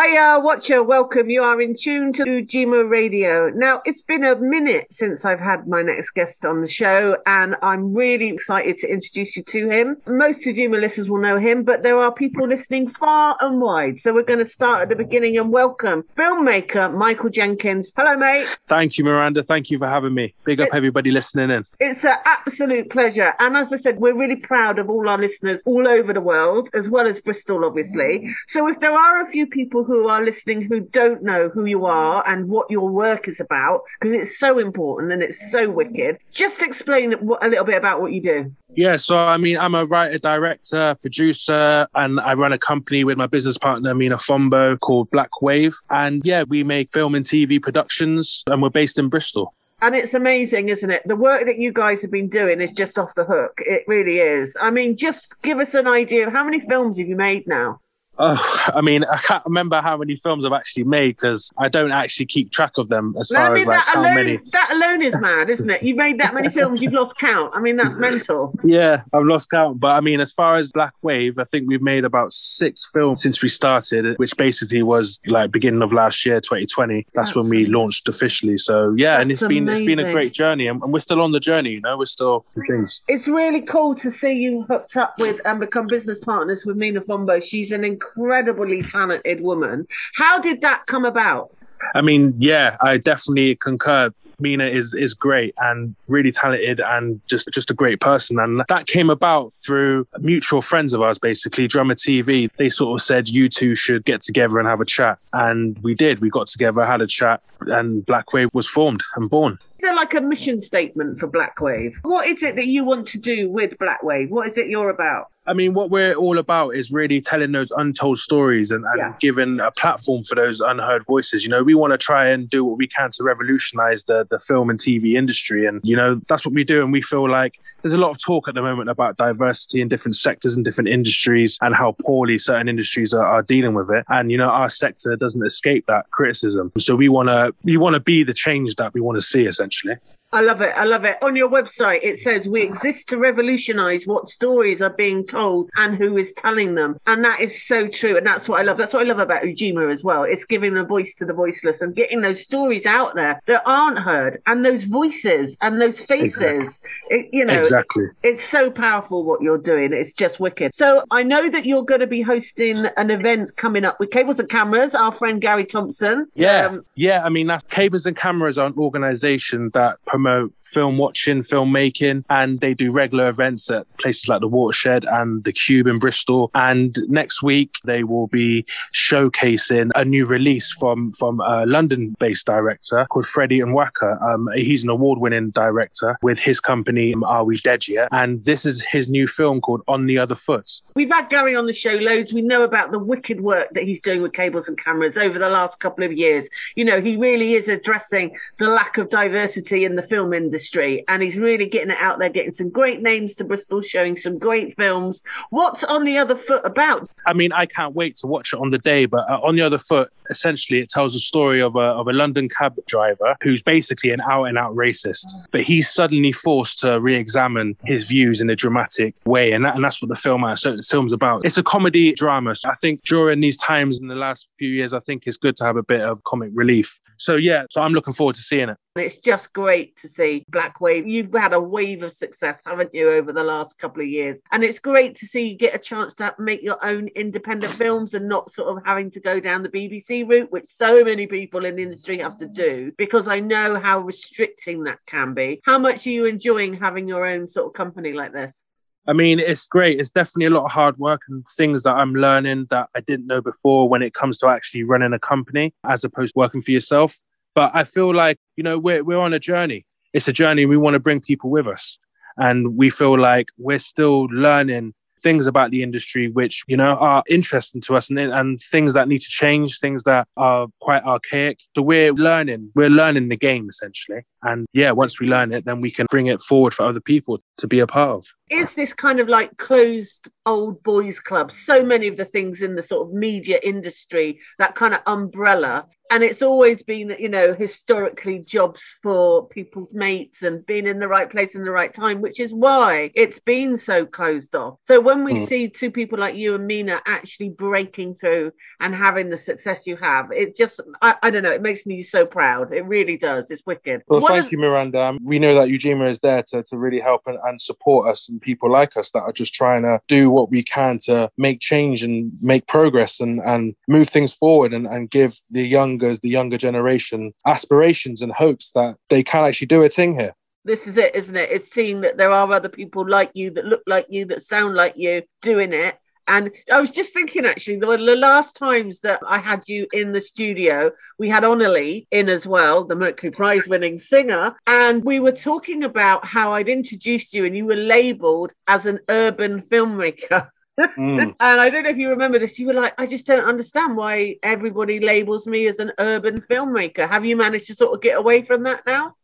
Hiya, watcher, welcome. You are in tune to Ujima Radio. Now, it's been a minute since I've had my next guest on the show, and I'm really excited to introduce you to him. Most Ujima listeners will know him, but there are people listening far and wide. So we're going to start at the beginning and welcome filmmaker Michael Jenkins. Hello, mate. Thank you, Miranda. Thank you for having me. Big up It's- everybody listening in. It's an absolute pleasure. And as I said, we're really proud of all our listeners all over the world, as well as Bristol, obviously. So if there are a few people who are listening who don't know who you are and what your work is about, because it's so important and it's so wicked, just explain a little bit about what you do. Yeah, so I mean, I'm a writer, director, producer, and I run a company with my business partner, Mina Fombo, called Blak Wave. And yeah, we make film and TV productions, and we're based in Bristol. And it's amazing, isn't it? The work that you guys have been doing is just off the hook. It really is. I mean, just give us an idea of how many films have you made now? Oh, I mean, I can't remember how many films I've actually made because I don't actually keep track of them as I far mean, as like that how alone, many. that alone is mad, isn't it? You've made that many films, you've lost count. I mean, that's mental. Yeah, I've lost count. But I mean, as far as Blak Wave, I think we've made about six films since we started, which basically was like beginning of last year, 2020. That's, That's when we launched officially. So yeah, and it's been it's been a great journey, and, and we're still on the journey. You know, we're still things. It's really cool to see you hooked up with and become business partners with Mina Fombo. She's an incredibly talented woman. How did that come about? I mean, yeah, I definitely concur. Mina is is great and really talented and just just a great person. And that came about through mutual friends of ours, basically, Drummer TV. They sort of said you two should get together and have a chat. And we did. We got together, had a chat, and Blak Wave was formed and born. Is there like a mission statement for Blak Wave? What is it that you want to do with Blak Wave? What is it you're about? I mean, what we're all about is really telling those untold stories and, and Yeah. giving a platform for those unheard voices. You know, we want to try and do what we can to revolutionize the, the film and TV industry. And, you know, that's what we do. And we feel like there's a lot of talk at the moment about diversity in different sectors and different industries and how poorly certain industries are, are dealing with it. And, you know, our sector doesn't escape that criticism. So we want to, we want to be the change that we want to see, essentially eventually. I love it. I love it. On your website, it says we exist to revolutionize what stories are being told and who is telling them. And that is so true. And that's what I love. That's what I love about Ujima as well. It's giving a voice to the voiceless and getting those stories out there that aren't heard and those voices and those faces. It, you know, Exactly. it's so powerful what you're doing. It's just wicked. So I know that you're going to be hosting an event coming up with Cables and Cameras, our friend Gary Thompson. Yeah, Um, yeah. I mean, that's Cables and Cameras are an organization that promote film watching, filmmaking, and they do regular events at places like the Watershed and the Cube in Bristol. And next week they will be showcasing a new release from from a London-based director called Freddie Nwaka. Um, he's an award-winning director with his company um, Are We Dead Yet? And this is his new film called On the Other Foot. We've had Gary on the show loads. We know about the wicked work that he's doing with cables and cameras over the last couple of years. You know, he really is addressing the lack of diversity in the film industry and he's really getting it out there, getting some great names to Bristol, showing some great films. What's on the other foot about? I mean, I can't wait to watch it on the day. But uh, on the other foot, essentially, it tells the story of a of a London cab driver who's basically an out and out racist. But he's suddenly forced to re-examine his views in a dramatic way, and that, and that's what the film is. so the film's about. It's a comedy drama. So I think during these times in the last few years, I think it's good to have a bit of comic relief. So yeah, so I'm looking forward to seeing it. It's just great to see Blak Wave. You've had a wave of success, haven't you, over the last couple of years? And it's great to see you get a chance to make your own independent films and not sort of having to go down the BBC route, which so many people in the industry have to do, because I know how restricting that can be. How much are you enjoying having your own sort of company like this? I mean, it's great. It's definitely a lot of hard work and things that I'm learning that I didn't know before when it comes to actually running a company as opposed to working for yourself. But I feel like, you know, we're, we're on a journey. It's a journey. We want to bring people with us. And we feel like we're still learning things about the industry which, you know, are interesting to us and, and things that need to change, things that are quite archaic. So we're learning, we're learning the game essentially. And yeah, once we learn it, then we can bring it forward for other people to be a part of. is this kind of like closed old boys club so many of the things in the sort of media industry that kind of umbrella and it's always been you know historically jobs for people's mates and being in the right place in the right time which is why it's been so closed off. So when we mm. see two people like you and mina actually breaking through and having the success you have it just i, I don't know it makes me so proud. It really does. It's wicked. Well what thank you miranda. Um, we know that Ujima is there to, to really help and, and support us and people like us that are just trying to do what we can to make change and make progress and and move things forward and, and give the younger the younger generation aspirations and hopes that they can actually do a thing here this is it isn't it it's seeing that there are other people like you that look like you that sound like you doing it and I was just thinking, actually, the, the last times that I had you in the studio, we had Onali in as well, the Mercury Prize winning singer. And we were talking about how I'd introduced you and you were labeled as an urban filmmaker. Mm. and I don't know if you remember this. You were like, I just don't understand why everybody labels me as an urban filmmaker. Have you managed to sort of get away from that now?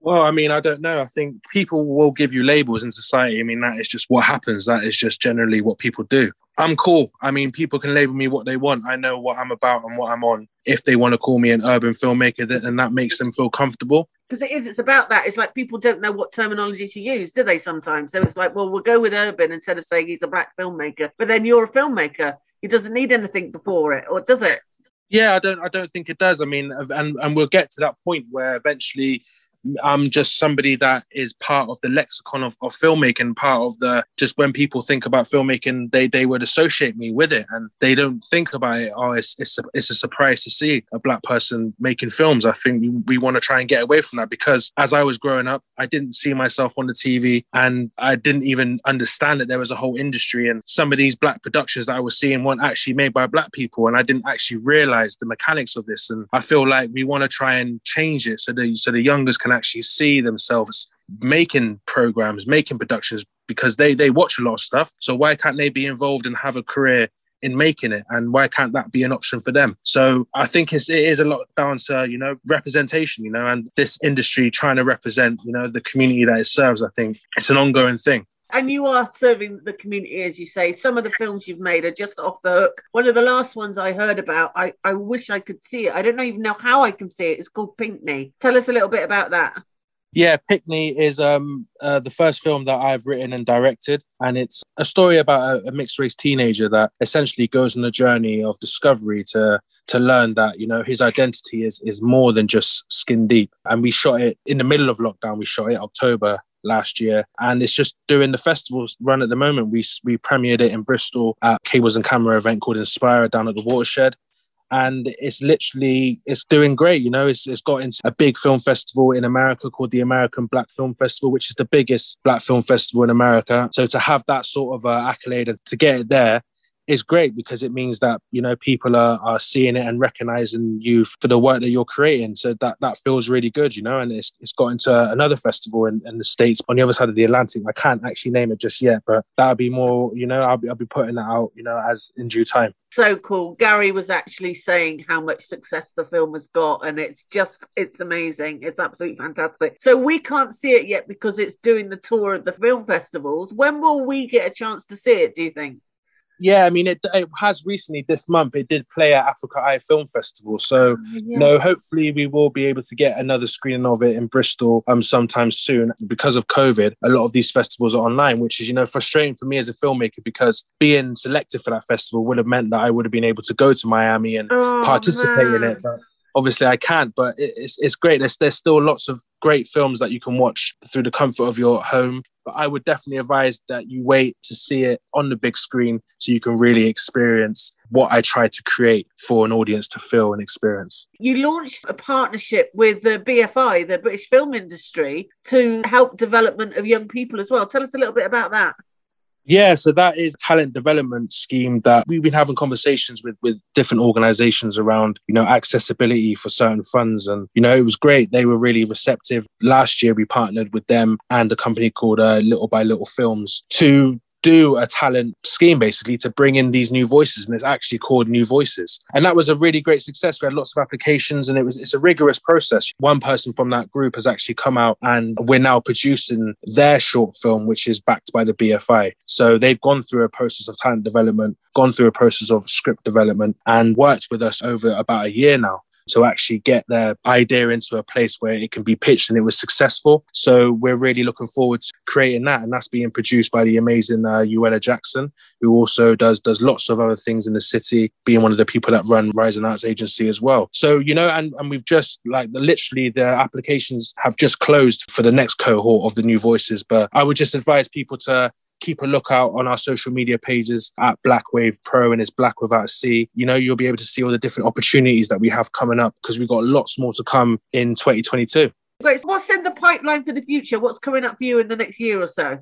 Well, I mean, I don't know. I think people will give you labels in society. I mean, that is just what happens. That is just generally what people do. I'm cool. I mean, people can label me what they want. I know what I'm about and what I'm on. If they want to call me an urban filmmaker, then that makes them feel comfortable. Because it is, it's about that. It's like people don't know what terminology to use, do they? Sometimes, so it's like, well, we'll go with urban instead of saying he's a black filmmaker. But then you're a filmmaker. He doesn't need anything before it, or does it? Yeah, I don't. I don't think it does. I mean, and and we'll get to that point where eventually I'm just somebody that is part of the lexicon of, of filmmaking, part of the just when people think about filmmaking, they they would associate me with it, and they don't think about it. Oh, it's it's a, it's a surprise to see a black person making films. I think we, we want to try and get away from that because as I was growing up, I didn't see myself on the TV, and I didn't even understand that there was a whole industry, and some of these black productions that I was seeing weren't actually made by black people, and I didn't actually realize the mechanics of this. And I feel like we want to try and change it so the so the youngers can actually see themselves making programs, making productions because they they watch a lot of stuff. So why can't they be involved and have a career in making it? And why can't that be an option for them? So i think it's, it is a lot down to you know representation you know and this industry trying to represent you know the community that it serves i think it's an ongoing thing and you are serving the community, as you say. Some of the films you've made are just off the hook. One of the last ones I heard about, I, I wish I could see it. I don't even know how I can see it. It's called Pickney. Tell us a little bit about that. Yeah, Pickney is um, uh, the first film that I've written and directed, and it's a story about a, a mixed race teenager that essentially goes on a journey of discovery to to learn that you know his identity is is more than just skin deep. And we shot it in the middle of lockdown. We shot it October last year, and it's just doing the festivals run at the moment. We we premiered it in Bristol at Cables and Camera event called Inspire down at the Watershed, and it's literally it's doing great. You know, it's it's got into a big film festival in America called the American Black Film Festival, which is the biggest black film festival in America. So to have that sort of uh, accolade and to get it there is great because it means that you know people are, are seeing it and recognizing you for the work that you're creating. So that that feels really good you know and it's, it's got into another festival in, in the states on the other side of the atlantic. I can't actually name it just yet but that'll be more you know i'll be, I'll be putting that out you know as in due time. So cool. Gary was actually saying how much success the film has got and it's just it's amazing. It's absolutely fantastic. So we can't see it yet because it's doing the tour of the film festivals. When will we get a chance to see it do you think yeah, I mean, it, it has recently this month. It did play at Afrika Eye Film Festival, so oh, yeah. no, hopefully we will be able to get another screening of it in Bristol um sometime soon. Because of COVID, a lot of these festivals are online, which is you know frustrating for me as a filmmaker because being selected for that festival would have meant that I would have been able to go to Miami and oh, participate man. in it. But obviously I can't, but it's it's great. There's there's still lots of great films that you can watch through the comfort of your home. But I would definitely advise that you wait to see it on the big screen so you can really experience what I try to create for an audience to feel and experience. You launched a partnership with the BFI, the British Film Industry, to help development of young people as well. Tell us a little bit about that. Yeah, so that is talent development scheme that we've been having conversations with with different organizations around, you know, accessibility for certain funds and you know, it was great. They were really receptive. Last year we partnered with them and a company called uh, Little by Little Films to do a talent scheme basically to bring in these new voices and it's actually called new voices. And that was a really great success. We had lots of applications and it was it's a rigorous process. One person from that group has actually come out and we're now producing their short film which is backed by the bfi so they've gone through a process of talent development gone through a process of script development and worked with us over about a year now to actually get their idea into a place where it can be pitched and it was successful. So we're really looking forward to creating that. And that's being produced by the amazing uh, Uella Jackson, who also does does lots of other things in the city, being one of the people that run Rising Arts Agency as well. So, you know, and, and we've just like literally the applications have just closed for the next cohort of the new voices. But I would just advise people to keep a lookout on our social media pages at Blak Wave Pro and it's Blak Without a C. You know, you'll be able to see all the different opportunities that we have coming up because we've got lots more to come in 2022. Great. So What's in the pipeline for the future? What's coming up for you in the next year or so?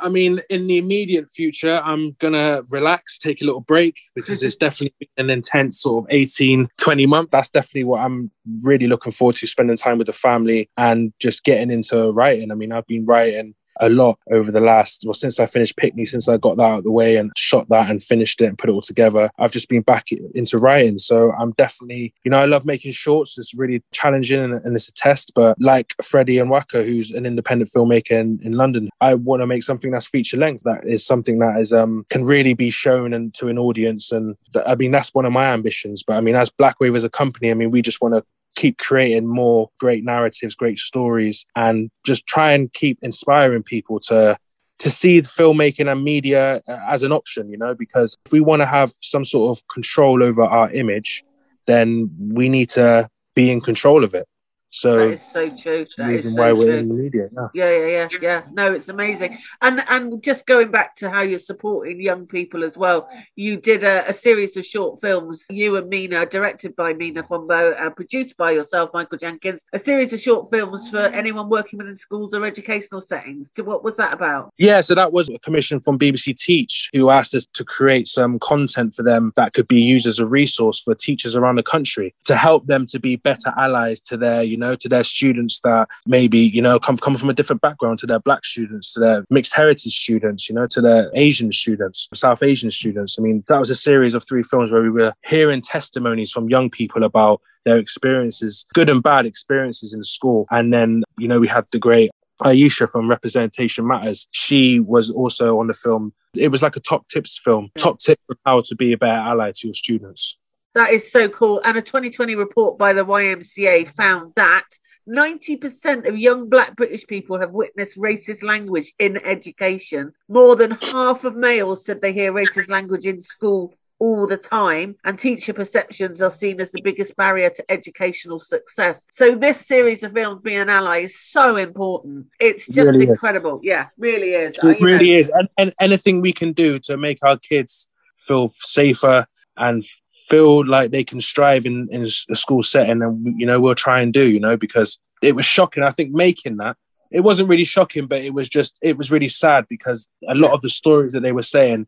I mean, in the immediate future, I'm going to relax, take a little break because it's definitely an intense sort of 18, 20 month. That's definitely what I'm really looking forward to spending time with the family and just getting into writing. I mean, I've been writing a lot over the last, well, since I finished Pickney, since I got that out of the way and shot that and finished it and put it all together, I've just been back into writing. So I'm definitely, you know, I love making shorts. It's really challenging and, and it's a test. But like Freddie Onwuaka, who's an independent filmmaker in, in London, I want to make something that's feature length. That is something that is um can really be shown and to an audience. And th- I mean, that's one of my ambitions. But I mean, as Blak Wave as a company, I mean, we just want to keep creating more great narratives, great stories, and just try and keep inspiring people to to see filmmaking and media uh, as an option, you know, because if we want to have some sort of control over our image, then we need to be in control of it. So that is so true. That reason so why we're true. in the media. Yeah. Yeah, yeah, yeah, yeah. No, it's amazing. And and just going back to how you're supporting young people as well. You did a, a series of short films, you and Mina, directed by Mina Fombo and produced by yourself, Michael Jenkins. A series of short films for anyone working within schools or educational settings. To what was that about? Yeah, so that was a commission from BBC Teach, who asked us to create some content for them that could be used as a resource for teachers around the country to help them to be better allies to their, you know, to their students that maybe, you know, come, come from a different background, to their black students, to their mixed heritage students, you know, to their Asian students, South Asian students. I mean, that was a series of three films where we were hearing testimonies from young people about their experiences, good and bad experiences in school. And then, you know, we had the great Aisha from Representation Matters. She was also on the film. It was like a top tips film, top tip how to be a better ally to your students. That is so cool. And a 2020 report by the YMCA found that 90% of young black British people have witnessed racist language in education. More than half of males said they hear racist language in school all the time, and teacher perceptions are seen as the biggest barrier to educational success. So, this series of films, Be an Ally, is so important. It's just really is. incredible. Yeah, really is. It really know, is. And, and anything we can do to make our kids feel safer and feel like they can strive in, in a school setting, and you know, we'll try and do, you know, because it was shocking. I think making that, it wasn't really shocking, but it was just, it was really sad because a lot of the stories that they were saying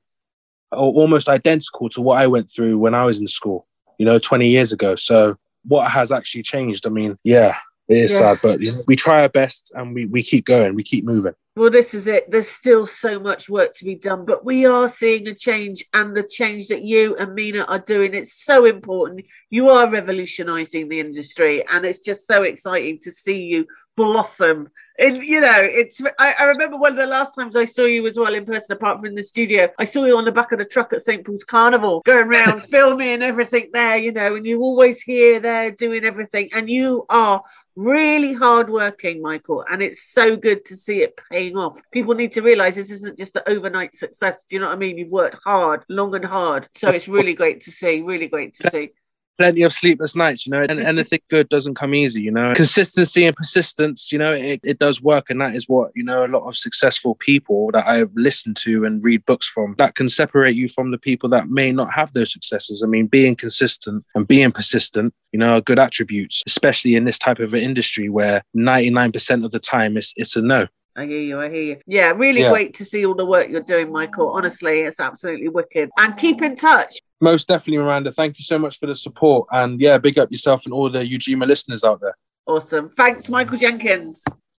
are almost identical to what I went through when I was in school, you know, 20 years ago. So what has actually changed? I mean, yeah, it is Yeah. sad, but you know, we try our best and we, we keep going, we keep moving. Well, this is it. There's still so much work to be done, but we are seeing a change, and the change that you and Mina are doing, it's so important. You are revolutionizing the industry, and it's just so exciting to see you blossom. And you know, it's. I, I remember one of the last times I saw you as well in person, apart from in the studio. I saw you on the back of the truck at St Paul's Carnival, going around filming everything there. You know, and you always here, there, doing everything, and you are really hardworking, Michael, and it's so good to see it paying off. People need to realize this isn't just an overnight success. Do you know what I mean? You've worked hard, long and hard. So it's really great to see, really great to see. Plenty of sleepless nights, you know, and anything good doesn't come easy, you know. Consistency and persistence, you know, it, it does work. And that is what, you know, a lot of successful people that I've listened to and read books from that can separate you from the people that may not have those successes. I mean, being consistent and being persistent, you know, are good attributes, especially in this type of an industry where 99% of the time it's, it's a no. I hear you. I hear you. Yeah, really Yeah. great to see all the work you're doing, Michael. Honestly, it's absolutely wicked. And keep in touch. Most definitely, Miranda. Thank you so much for the support. And yeah, big up yourself and all the Ujima listeners out there. Awesome. Thanks, Michael Jenkins.